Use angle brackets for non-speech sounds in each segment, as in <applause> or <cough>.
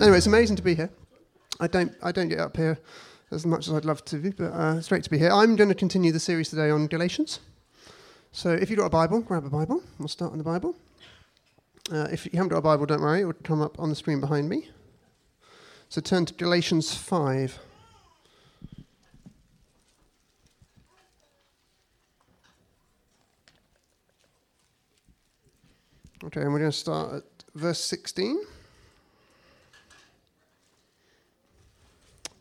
anyway, it's amazing to be here. I don't, I don't get up here as much as I'd love to, but uh, it's great to be here. I'm going to continue the series today on Galatians. So if you've got a Bible, grab a Bible. We'll start in the Bible. Uh, if you haven't got a Bible, don't worry, it will come up on the screen behind me. So turn to Galatians 5. Okay, and we're going to start at verse 16.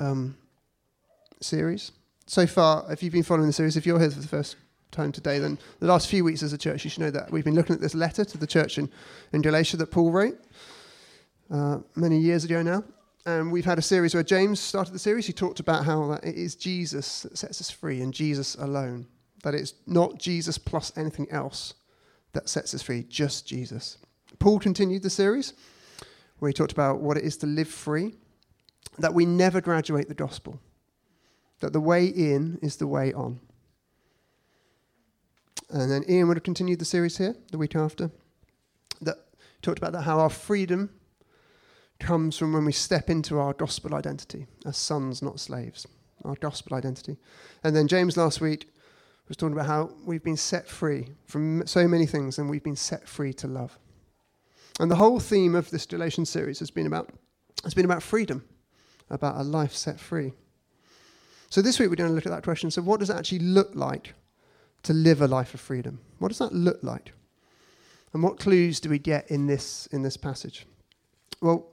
um, series. So far, if you've been following the series, if you're here for the first time today, then the last few weeks as a church, you should know that we've been looking at this letter to the church in, in Galatia that Paul wrote uh, many years ago now. And we've had a series where James started the series. He talked about how that it is Jesus that sets us free and Jesus alone. That it's not Jesus plus anything else that sets us free, just Jesus. Paul continued the series where he talked about what it is to live free, that we never graduate the gospel, that the way in is the way on. And then Ian would have continued the series here the week after, that talked about that how our freedom comes from when we step into our gospel identity as sons, not slaves, our gospel identity. And then James last week was talking about how we've been set free from so many things and we've been set free to love. And the whole theme of this Galatians series has been about, has been about freedom, about a life set free. So this week we're going to look at that question. So, what does it actually look like to live a life of freedom? What does that look like? And what clues do we get in this, in this passage? Well,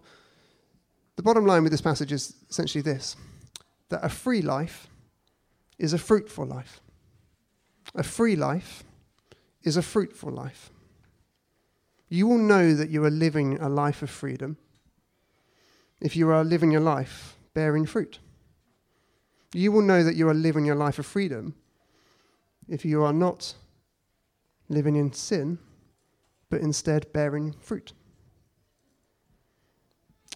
the bottom line with this passage is essentially this that a free life is a fruitful life. A free life is a fruitful life you will know that you are living a life of freedom if you are living your life bearing fruit. You will know that you are living your life of freedom if you are not living in sin, but instead bearing fruit.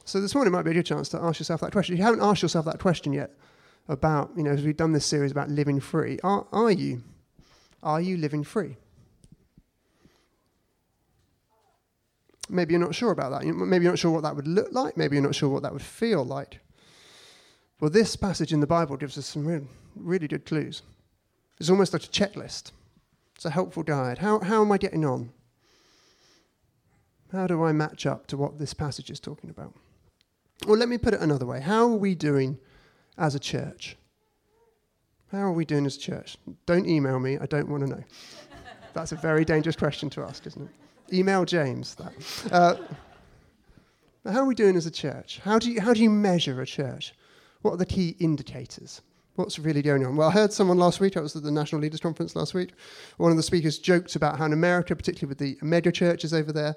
So this morning might be a good chance to ask yourself that question. If you haven't asked yourself that question yet about, you know, as we've done this series about living free, are, are you? Are you living free? Maybe you're not sure about that. Maybe you're not sure what that would look like. Maybe you're not sure what that would feel like. Well, this passage in the Bible gives us some really, really good clues. It's almost like a checklist. It's a helpful guide. How, how am I getting on? How do I match up to what this passage is talking about? Well, let me put it another way. How are we doing as a church? How are we doing as a church? Don't email me. I don't want to know. That's a very dangerous question to ask, isn't it? Email James that. Uh, how are we doing as a church? How do, you, how do you measure a church? What are the key indicators? What's really going on? Well, I heard someone last week, I was at the National Leaders Conference last week, one of the speakers joked about how in America, particularly with the mega churches over there,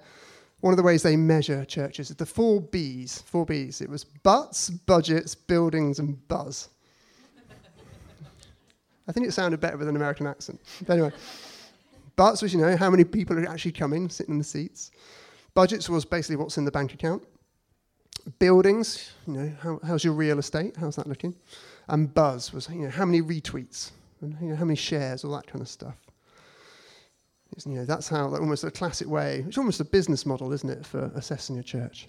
one of the ways they measure churches is the four B's. Four B's. It was butts, budgets, buildings, and buzz. <laughs> I think it sounded better with an American accent. But anyway. Butts was, you know, how many people are actually coming, sitting in the seats. Budgets was basically what's in the bank account. Buildings, you know, how, how's your real estate? How's that looking? And buzz was, you know, how many retweets? And, you know, how many shares? All that kind of stuff. It's, you know, that's how, like, almost a classic way. It's almost a business model, isn't it, for assessing your church.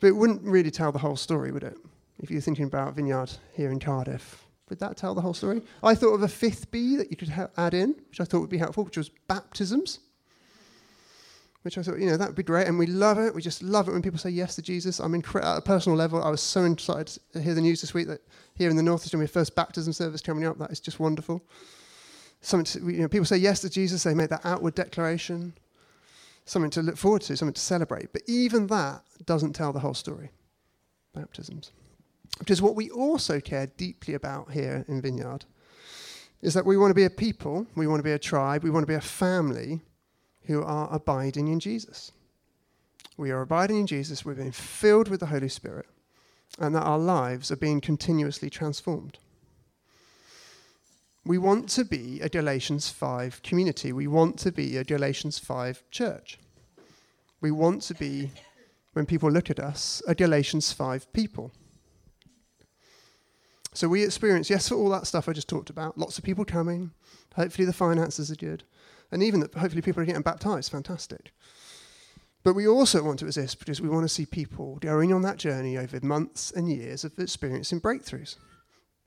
But it wouldn't really tell the whole story, would it? If you're thinking about Vineyard here in Cardiff, would that tell the whole story? I thought of a fifth B that you could ha- add in, which I thought would be helpful, which was baptisms. Which I thought, you know, that would be great. And we love it. We just love it when people say yes to Jesus. I'm mean, at a personal level, I was so excited to hear the news this week that here in the North, going to be a first baptism service coming up. That is just wonderful. Something to, you know, people say yes to Jesus, they make that outward declaration. Something to look forward to, something to celebrate. But even that doesn't tell the whole story. Baptisms. Because what we also care deeply about here in Vineyard is that we want to be a people, we want to be a tribe, we want to be a family who are abiding in Jesus. We are abiding in Jesus, we're being filled with the Holy Spirit, and that our lives are being continuously transformed. We want to be a Galatians 5 community. We want to be a Galatians 5 church. We want to be, when people look at us, a Galatians 5 people. So we experience, yes, for all that stuff I just talked about, lots of people coming. Hopefully the finances are good. And even that hopefully people are getting baptized, fantastic. But we also want to resist because we want to see people going on that journey over months and years of experiencing breakthroughs,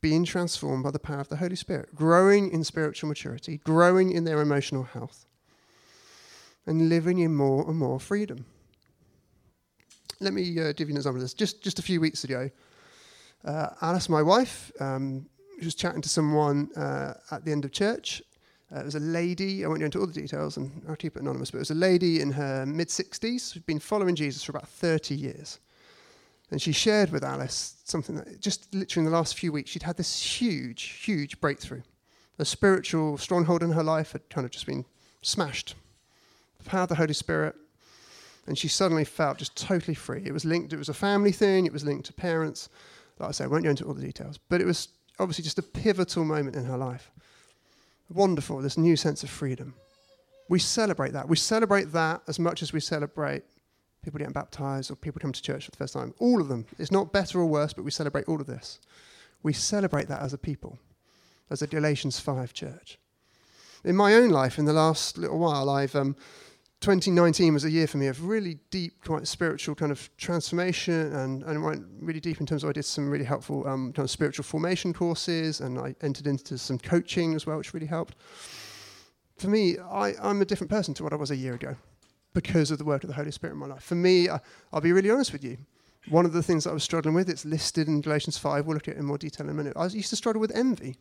being transformed by the power of the Holy Spirit, growing in spiritual maturity, growing in their emotional health, and living in more and more freedom. Let me uh, give you an example of this. Just, just a few weeks ago, uh, Alice, my wife, um, was chatting to someone uh, at the end of church. Uh, it was a lady, I won't go into all the details and I'll keep it anonymous, but it was a lady in her mid 60s who'd been following Jesus for about 30 years. And she shared with Alice something that just literally in the last few weeks, she'd had this huge, huge breakthrough. A spiritual stronghold in her life had kind of just been smashed. The power of the Holy Spirit. And she suddenly felt just totally free. It was linked, it was a family thing, it was linked to parents. Like I say, I won't go into all the details, but it was obviously just a pivotal moment in her life. Wonderful, this new sense of freedom. We celebrate that. We celebrate that as much as we celebrate people getting baptized or people coming to church for the first time. All of them. It's not better or worse, but we celebrate all of this. We celebrate that as a people, as a Galatians 5 church. In my own life, in the last little while, I've um, 2019 was a year for me of really deep, quite spiritual kind of transformation, and, and went really deep in terms of I did some really helpful um, kind of spiritual formation courses, and I entered into some coaching as well, which really helped. For me, I, I'm a different person to what I was a year ago because of the work of the Holy Spirit in my life. For me, I, I'll be really honest with you. One of the things that I was struggling with, it's listed in Galatians 5, we'll look at it in more detail in a minute. I used to struggle with envy.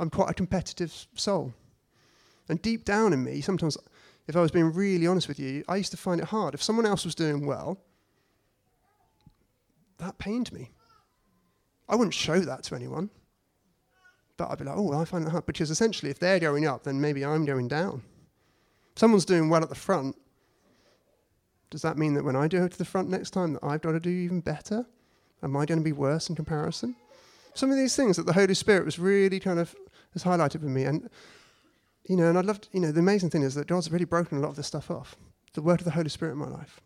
I'm quite a competitive soul. And deep down in me, sometimes if I was being really honest with you, I used to find it hard. If someone else was doing well, that pained me. I wouldn't show that to anyone. But I'd be like, oh, I find that hard. Because essentially, if they're going up, then maybe I'm going down. If someone's doing well at the front, does that mean that when I go to the front next time that I've got to do even better? Am I going to be worse in comparison? Some of these things that the Holy Spirit was really kind of has highlighted for me. And you know, and I'd love to, you know, the amazing thing is that God's really broken a lot of this stuff off. The work of the Holy Spirit in my life.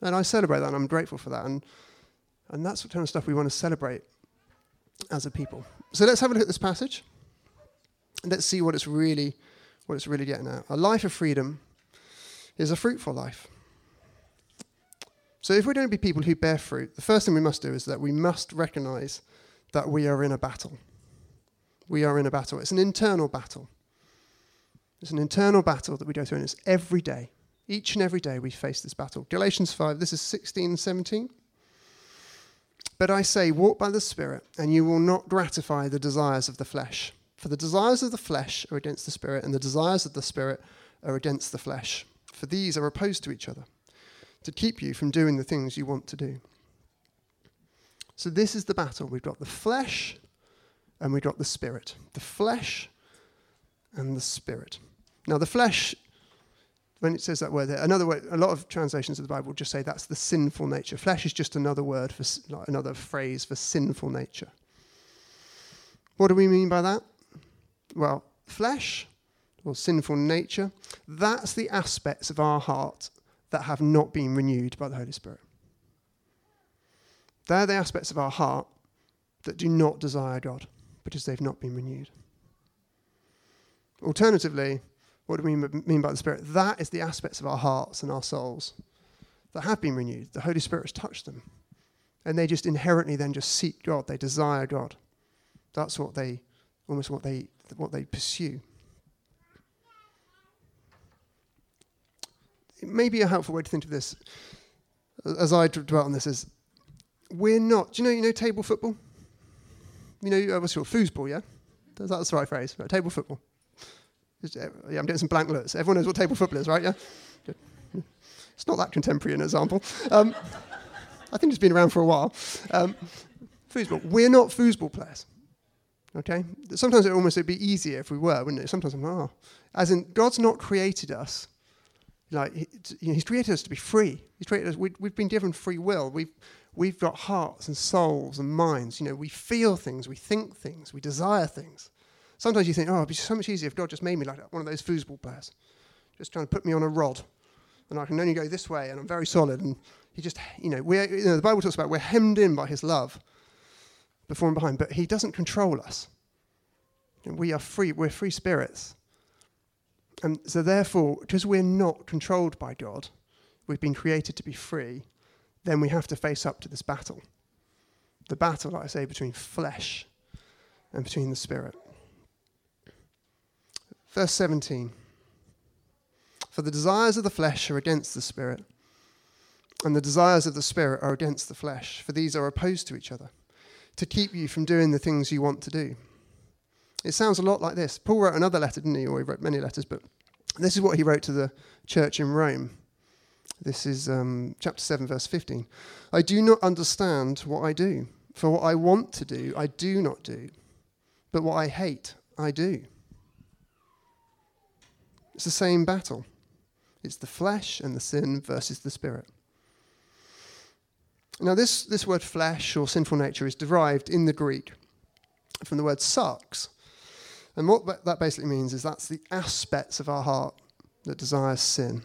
And I celebrate that and I'm grateful for that. And, and that's the kind of stuff we want to celebrate as a people. So let's have a look at this passage. Let's see what it's really, what it's really getting at. A life of freedom is a fruitful life. So if we're going to be people who bear fruit, the first thing we must do is that we must recognize that we are in a battle. We are in a battle. It's an internal battle. It's an internal battle that we go through, and it's every day. Each and every day we face this battle. Galatians 5, this is 16 and 17. But I say, walk by the Spirit, and you will not gratify the desires of the flesh. For the desires of the flesh are against the Spirit, and the desires of the Spirit are against the flesh. For these are opposed to each other, to keep you from doing the things you want to do. So, this is the battle. We've got the flesh and we've got the Spirit. The flesh and the Spirit. Now, the flesh, when it says that word there, another word, a lot of translations of the Bible just say that's the sinful nature. Flesh is just another word for, like another phrase for sinful nature. What do we mean by that? Well, flesh or sinful nature, that's the aspects of our heart that have not been renewed by the Holy Spirit. They're the aspects of our heart that do not desire God because they've not been renewed. Alternatively, what do we mean by the Spirit? That is the aspects of our hearts and our souls that have been renewed. The Holy Spirit has touched them. And they just inherently then just seek God. They desire God. That's what they, almost what they, what they pursue. It may be a helpful way to think of this, as I dwelt on this, is we're not, do you know, you know table football? You know, what's your foosball, yeah? That's the right phrase, right? Table football. Uh, yeah, I'm doing some blank looks. Everyone knows what table football is, right? Yeah? Good. It's not that contemporary an example. Um, I think it's been around for a while. Um, foosball. We're not foosball players. Okay? Sometimes it almost would be easier if we were, wouldn't it? Sometimes I'm like, oh. As in, God's not created us. Like, He's created us to be free. He's created us, we, we've been given free will. We've, we've got hearts and souls and minds. You know, we feel things, we think things, we desire things. Sometimes you think, oh, it'd be so much easier if God just made me like one of those foosball players, just trying to put me on a rod, and I can only go this way, and I'm very solid. And He just, you know, we you know, the Bible talks about we're hemmed in by His love, before and behind, but He doesn't control us. And we are free. We're free spirits, and so therefore, because we're not controlled by God, we've been created to be free. Then we have to face up to this battle. The battle, like I say, between flesh and between the spirit. Verse 17 For the desires of the flesh are against the spirit, and the desires of the spirit are against the flesh, for these are opposed to each other, to keep you from doing the things you want to do. It sounds a lot like this. Paul wrote another letter, didn't he? Or he wrote many letters, but this is what he wrote to the church in Rome. This is um, chapter 7, verse 15. I do not understand what I do, for what I want to do, I do not do, but what I hate, I do. It's the same battle. It's the flesh and the sin versus the spirit. Now, this, this word flesh or sinful nature is derived in the Greek from the word sarx. And what that basically means is that's the aspects of our heart that desires sin.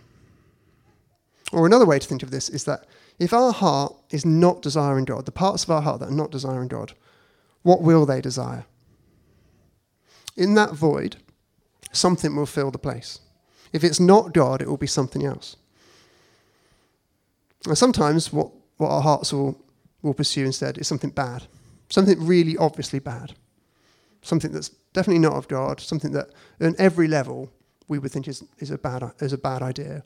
Or another way to think of this is that if our heart is not desiring God, the parts of our heart that are not desiring God, what will they desire? In that void, something will fill the place. If it's not God, it will be something else. And sometimes what, what our hearts will, will pursue instead is something bad, something really obviously bad, something that's definitely not of God, something that on every level we would think is, is, a, bad, is a bad idea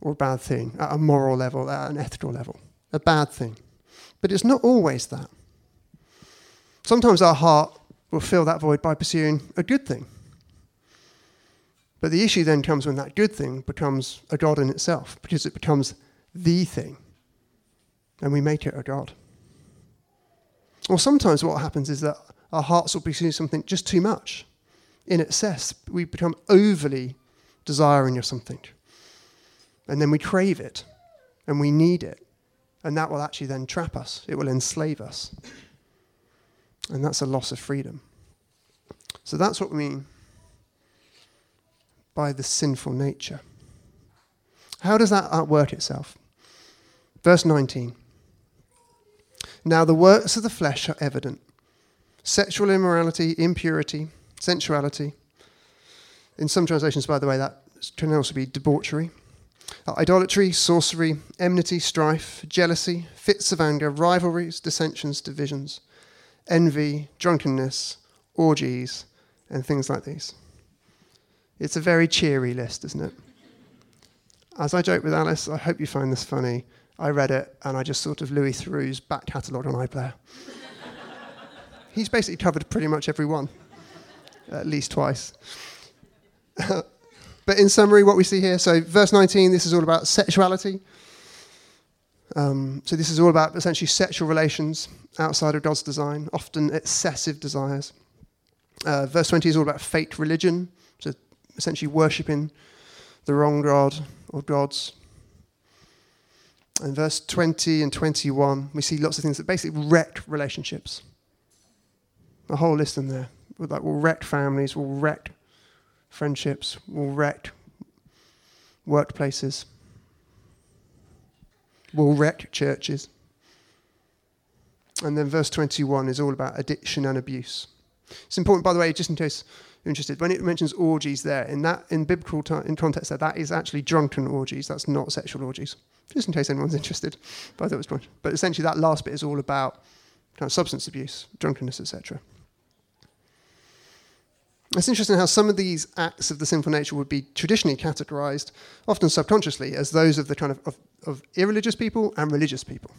or a bad thing, at a moral level, at an ethical level, a bad thing. But it's not always that. Sometimes our heart will fill that void by pursuing a good thing. But the issue then comes when that good thing becomes a God in itself, because it becomes the thing, and we make it a God. Or sometimes what happens is that our hearts will pursue something just too much. In excess, we become overly desiring of something. And then we crave it, and we need it. And that will actually then trap us, it will enslave us. And that's a loss of freedom. So that's what we mean by the sinful nature. How does that outwork itself? Verse 19. Now the works of the flesh are evident sexual immorality, impurity, sensuality. In some translations, by the way, that can also be debauchery. Idolatry, sorcery, enmity, strife, jealousy, fits of anger, rivalries, dissensions, divisions, envy, drunkenness, orgies, and things like these. It's a very cheery list, isn't it? As I joke with Alice, I hope you find this funny. I read it and I just sort of Louis Theroux's back catalogue on iPlayer. <laughs> He's basically covered pretty much every one, at least twice. <laughs> but in summary, what we see here so, verse 19, this is all about sexuality. Um, so, this is all about essentially sexual relations outside of God's design, often excessive desires. Uh, verse 20 is all about fake religion, essentially worshipping the wrong God or gods. In verse 20 and 21, we see lots of things that basically wreck relationships. A whole list in there. Like will wreck families, will wreck friendships, will wreck workplaces, will wreck churches. And then verse 21 is all about addiction and abuse. It's important, by the way, just in case interested, when it mentions orgies there, in that in biblical t- in context there, that is actually drunken orgies. That's not sexual orgies. Just in case anyone's interested. But I thought it was point. But essentially, that last bit is all about kind of substance abuse, drunkenness, etc. It's interesting how some of these acts of the sinful nature would be traditionally categorized, often subconsciously, as those of the kind of, of, of irreligious people and religious people.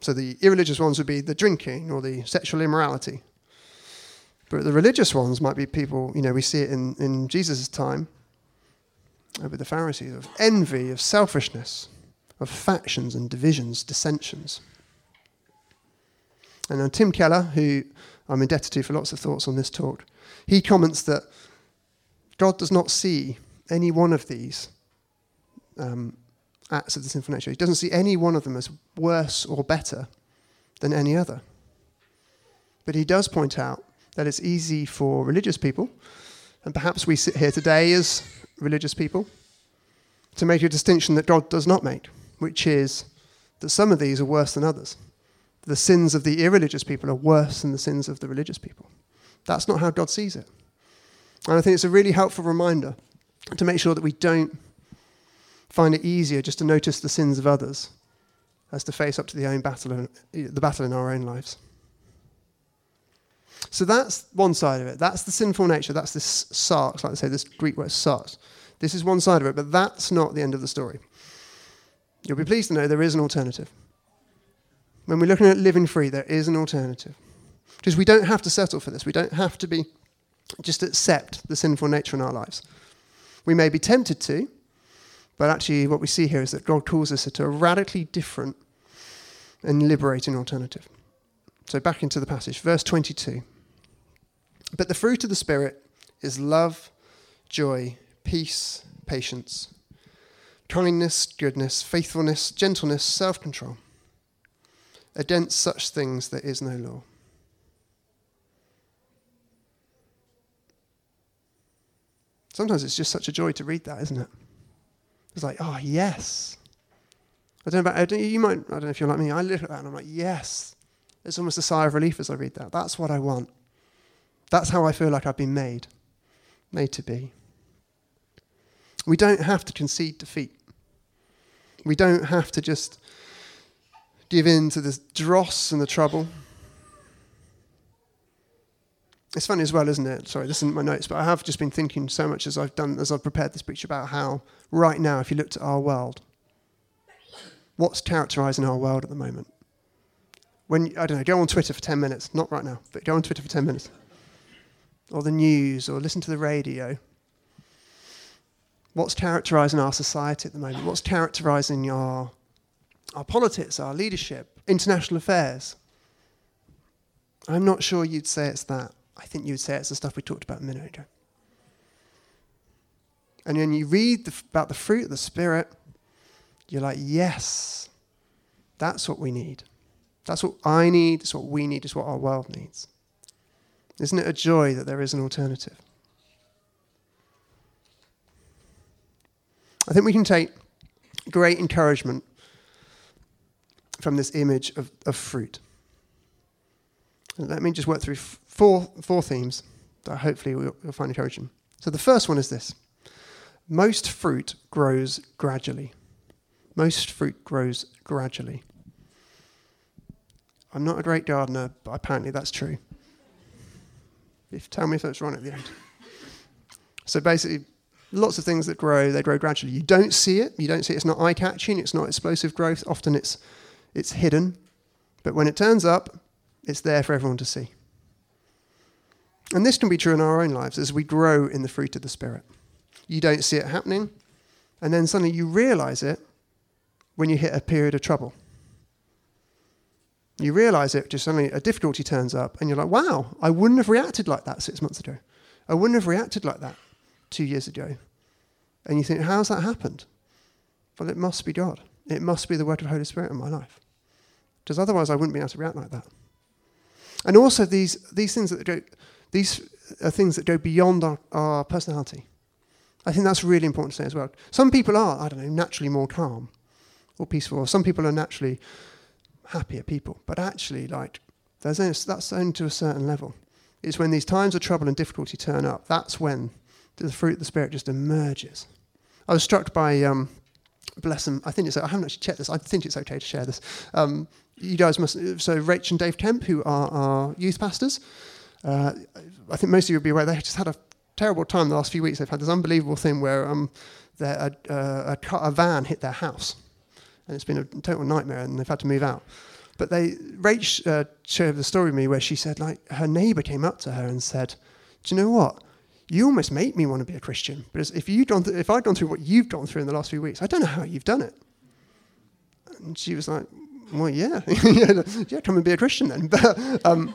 So the irreligious ones would be the drinking or the sexual immorality. But the religious ones might be people, you know, we see it in, in Jesus' time uh, with the Pharisees of envy, of selfishness, of factions and divisions, dissensions. And then Tim Keller, who I'm indebted to for lots of thoughts on this talk, he comments that God does not see any one of these um, acts of the sinful nature. He doesn't see any one of them as worse or better than any other. But he does point out that it's easy for religious people, and perhaps we sit here today as religious people, to make a distinction that God does not make, which is that some of these are worse than others. The sins of the irreligious people are worse than the sins of the religious people. That's not how God sees it. And I think it's a really helpful reminder to make sure that we don't find it easier just to notice the sins of others as to face up to the own battle, the battle in our own lives. So that's one side of it. That's the sinful nature. That's this sarx, like I say, this Greek word sarx. This is one side of it, but that's not the end of the story. You'll be pleased to know there is an alternative. When we're looking at living free, there is an alternative. Because we don't have to settle for this. We don't have to be just accept the sinful nature in our lives. We may be tempted to, but actually, what we see here is that God calls us to a radically different and liberating alternative. So, back into the passage, verse 22. But the fruit of the Spirit is love, joy, peace, patience, kindness, goodness, faithfulness, gentleness, self control. Against such things there is no law. Sometimes it's just such a joy to read that, isn't it? It's like, oh, yes. I don't know about, you might, I don't know if you're like me, I look at that and I'm like, yes. It's almost a sigh of relief as I read that. That's what I want. That's how I feel like I've been made, made to be. We don't have to concede defeat. We don't have to just give in to the dross and the trouble. It's funny as well, isn't it? Sorry, this isn't my notes, but I have just been thinking so much as I've done, as I've prepared this speech about how right now, if you looked at our world, what's characterizing our world at the moment? When, I don't know, go on Twitter for 10 minutes, not right now, but go on Twitter for 10 minutes. Or the news, or listen to the radio. What's characterizing our society at the moment? What's characterizing our, our politics, our leadership, international affairs? I'm not sure you'd say it's that. I think you'd say it's the stuff we talked about a minute ago. And when you read the, about the fruit of the Spirit, you're like, yes, that's what we need. That's what I need. It's what we need. It's what our world needs. Isn't it a joy that there is an alternative? I think we can take great encouragement from this image of, of fruit. Let me just work through four, four themes that hopefully you'll find encouraging. So the first one is this most fruit grows gradually. Most fruit grows gradually. I'm not a great gardener, but apparently that's true. If, tell me if that's wrong at the end. So basically, lots of things that grow, they grow gradually. You don't see it. You don't see it. It's not eye catching. It's not explosive growth. Often it's, it's hidden. But when it turns up, it's there for everyone to see. And this can be true in our own lives as we grow in the fruit of the Spirit. You don't see it happening, and then suddenly you realize it when you hit a period of trouble. You realize it, just suddenly a difficulty turns up, and you're like, wow, I wouldn't have reacted like that six months ago. I wouldn't have reacted like that two years ago. And you think, how's that happened? Well, it must be God. It must be the work of the Holy Spirit in my life. Because otherwise, I wouldn't be able to react like that. And also, these, these things that go, these are things that go beyond our, our personality. I think that's really important to say as well. Some people are, I don't know, naturally more calm. or peaceful. Or some people are naturally happier people, but actually, like, there's only, that's only to a certain level. It's when these times of trouble and difficulty turn up, that's when the fruit of the Spirit just emerges. I was struck by, um, bless them, I think it's, I haven't actually checked this, I think it's okay to share this. Um, you guys must, so Rach and Dave Kemp, who are our youth pastors, uh, I think most of you will be aware they just had a terrible time the last few weeks. They've had this unbelievable thing where um, a, a, a, a, van hit their house, and it's been a total nightmare, and they've had to move out. But they, Rach uh, shared the story with me where she said, like, her neighbour came up to her and said, "Do you know what? You almost make me want to be a Christian because if you th- if I'd gone through what you've gone through in the last few weeks, I don't know how you've done it." And she was like, "Well, yeah, <laughs> yeah, come and be a Christian then." <laughs> But, um,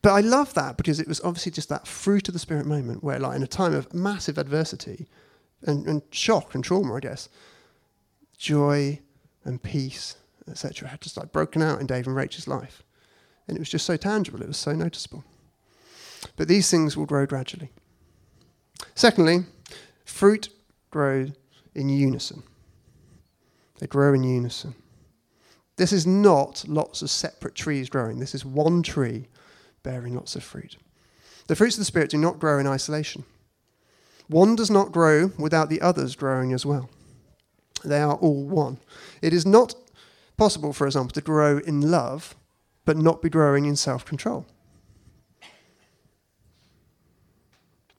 but I love that because it was obviously just that fruit of the spirit moment where, like, in a time of massive adversity and, and shock and trauma, I guess, joy and peace, etc., had just like broken out in Dave and Rachel's life. And it was just so tangible, it was so noticeable. But these things will grow gradually. Secondly, fruit grow in unison. They grow in unison. This is not lots of separate trees growing. This is one tree bearing lots of fruit. The fruits of the Spirit do not grow in isolation. One does not grow without the others growing as well. They are all one. It is not possible, for example, to grow in love but not be growing in self control.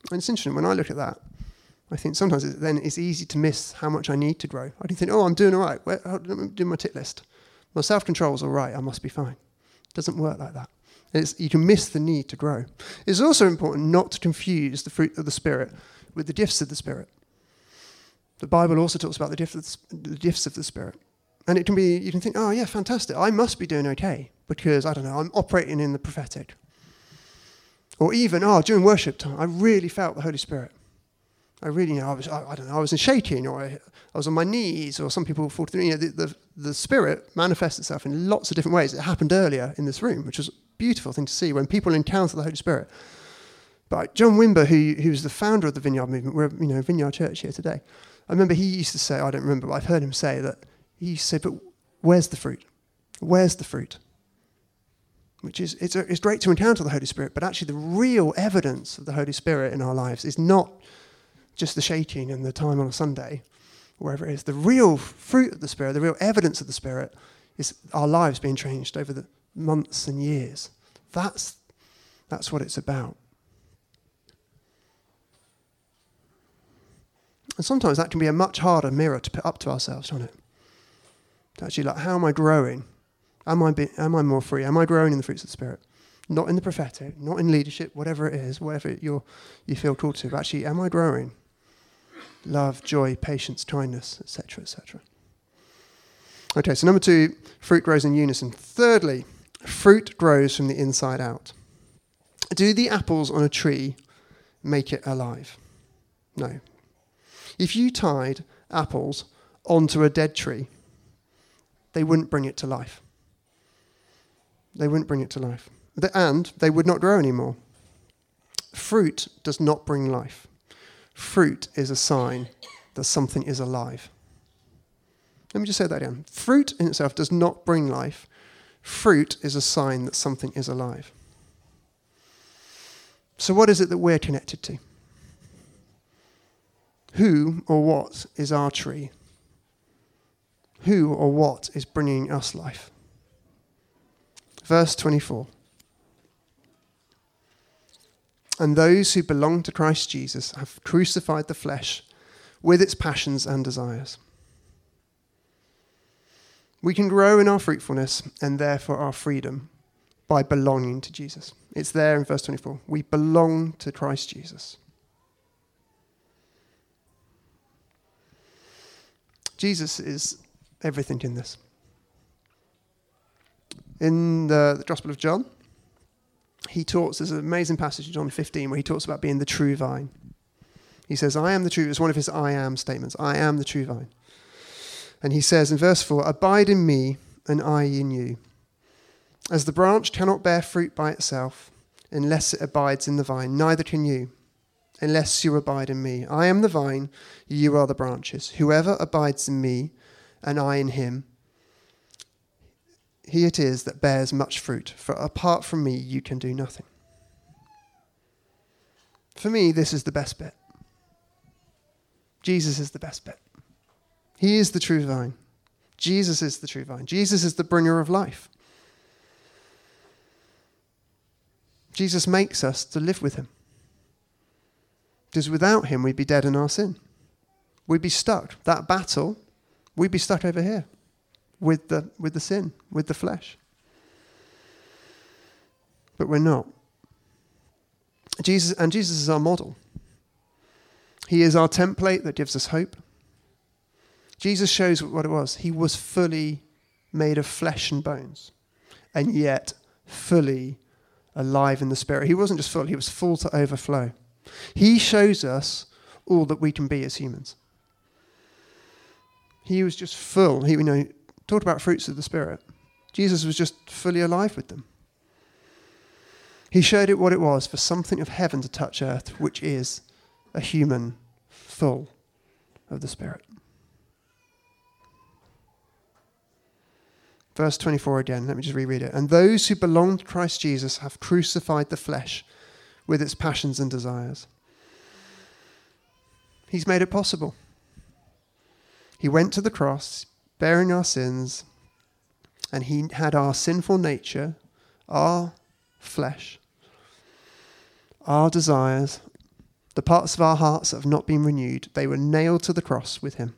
And it's interesting, when I look at that, I think sometimes then it's easy to miss how much I need to grow. I can think, oh, I'm doing all right. Where, I'm doing my tick list. My self control is all right. I must be fine. It doesn't work like that. It's, you can miss the need to grow. It's also important not to confuse the fruit of the Spirit with the gifts of the Spirit. The Bible also talks about the, the gifts of the Spirit. And it can be, you can think, oh, yeah, fantastic. I must be doing okay because, I don't know, I'm operating in the prophetic. Or even, oh, during worship time, I really felt the Holy Spirit. I really, you know, I was, I, I don't know, I was in shaking or I, I, was on my knees or some people fall through. You know, the, the, the Spirit manifests itself in lots of different ways. It happened earlier in this room, which was a beautiful thing to see when people encounter the Holy Spirit. But John Wimber, who, who's the founder of the Vineyard Movement, we're, you know, Vineyard Church here today. I remember he used to say, I don't remember, but I've heard him say that he used to say, but where's the fruit? Where's the fruit? Which is, it's, it's great to encounter the Holy Spirit, but actually the real evidence of the Holy Spirit in our lives is not just the shaking and the time on a Sunday, wherever it is. The real fruit of the Spirit, the real evidence of the Spirit, is our lives being changed over the months and years. That's, that's what it's about. And sometimes that can be a much harder mirror to put up to ourselves, can't it? To actually, like, how am I growing? Am I, be, am I more free? Am I growing in the fruits of the Spirit? Not in the prophetic, not in leadership, whatever it is, whatever you you feel called to. But actually, am I growing? Love, joy, patience, kindness, etc., etc. Okay, so number two, fruit grows in unison. Thirdly, fruit grows from the inside out. Do the apples on a tree make it alive? No. If you tied apples onto a dead tree, they wouldn't bring it to life. They wouldn't bring it to life. And they would not grow anymore. Fruit does not bring life. Fruit is a sign that something is alive. Let me just say that again. Fruit in itself does not bring life. Fruit is a sign that something is alive. So, what is it that we're connected to? Who or what is our tree? Who or what is bringing us life? Verse 24. And those who belong to Christ Jesus have crucified the flesh with its passions and desires. We can grow in our fruitfulness and therefore our freedom by belonging to Jesus. It's there in verse 24. We belong to Christ Jesus. Jesus is everything in this. In the, the Gospel of John, he talks, there's an amazing passage in John 15 where he talks about being the true vine. He says, I am the true, it's one of his I am statements. I am the true vine. And he says in verse 4, Abide in me, and I in you. As the branch cannot bear fruit by itself unless it abides in the vine, neither can you unless you abide in me. I am the vine, you are the branches. Whoever abides in me and I in him, he it is that bears much fruit, for apart from me you can do nothing. For me, this is the best bit. Jesus is the best bit. He is the true vine. Jesus is the true vine. Jesus is the bringer of life. Jesus makes us to live with him. Because without him, we'd be dead in our sin. We'd be stuck. That battle, we'd be stuck over here with the, with the sin, with the flesh. But we're not. Jesus, and Jesus is our model. He is our template that gives us hope. Jesus shows what it was. He was fully made of flesh and bones, and yet fully alive in the spirit. He wasn't just full, he was full to overflow. He shows us all that we can be as humans. He was just full. He, you know, talked about fruits of the Spirit. Jesus was just fully alive with them. He showed it what it was for something of heaven to touch earth, which is a human full of the Spirit. Verse 24 again, let me just reread it. And those who belong to Christ Jesus have crucified the flesh with its passions and desires. He's made it possible. He went to the cross, bearing our sins, and he had our sinful nature, our flesh, our desires, the parts of our hearts that have not been renewed, they were nailed to the cross with him.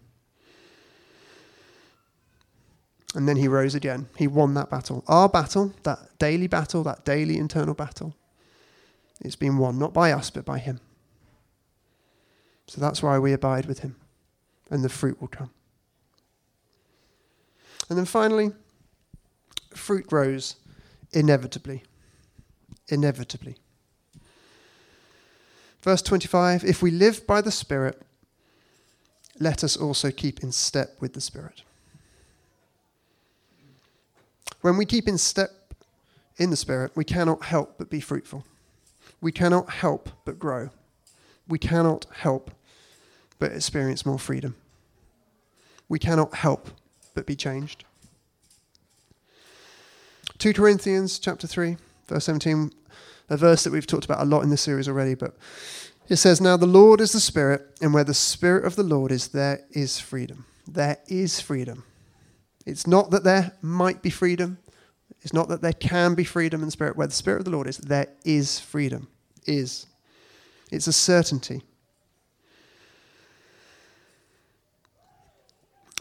And then he rose again. He won that battle. Our battle, that daily battle, that daily internal battle, it's been won not by us, but by him. So that's why we abide with him, and the fruit will come. And then finally, fruit grows inevitably. Inevitably. Verse 25 If we live by the Spirit, let us also keep in step with the Spirit. When we keep in step in the Spirit, we cannot help but be fruitful. We cannot help but grow. We cannot help but experience more freedom. We cannot help but be changed. 2 Corinthians chapter 3, verse 17, a verse that we've talked about a lot in this series already, but it says, Now the Lord is the Spirit, and where the Spirit of the Lord is, there is freedom. There is freedom. It's not that there might be freedom, it's not that there can be freedom in the Spirit. Where the Spirit of the Lord is, there is freedom. Is. It's a certainty.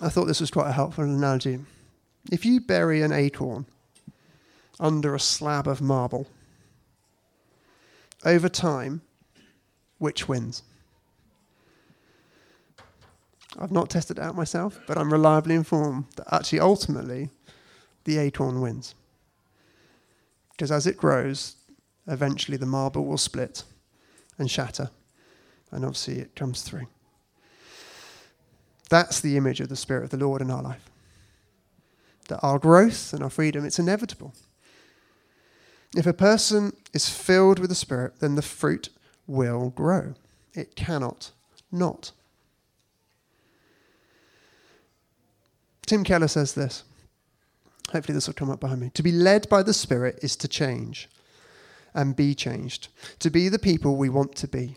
I thought this was quite a helpful analogy. If you bury an acorn under a slab of marble, over time, which wins? I've not tested it out myself, but I'm reliably informed that actually, ultimately, the acorn wins. Because as it grows, eventually the marble will split and shatter, and obviously it comes through. That's the image of the Spirit of the Lord in our life. That our growth and our freedom, it's inevitable. If a person is filled with the Spirit, then the fruit will grow. It cannot not. Tim Keller says this. Hopefully, this will come up behind me. To be led by the Spirit is to change and be changed, to be the people we want to be.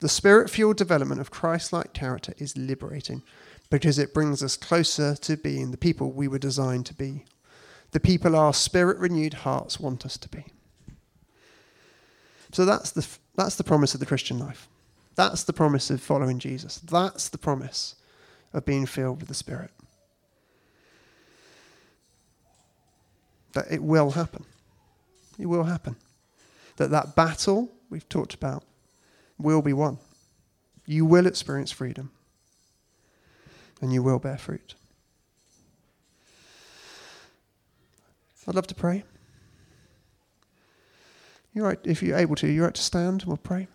The spirit fueled development of Christ like character is liberating because it brings us closer to being the people we were designed to be, the people our spirit renewed hearts want us to be. So that's the, that's the promise of the Christian life. That's the promise of following Jesus. That's the promise of being filled with the Spirit. That it will happen. It will happen. That that battle we've talked about will be won. You will experience freedom and you will bear fruit. I'd love to pray. You're right, if you're able to, you're right to stand. We'll pray.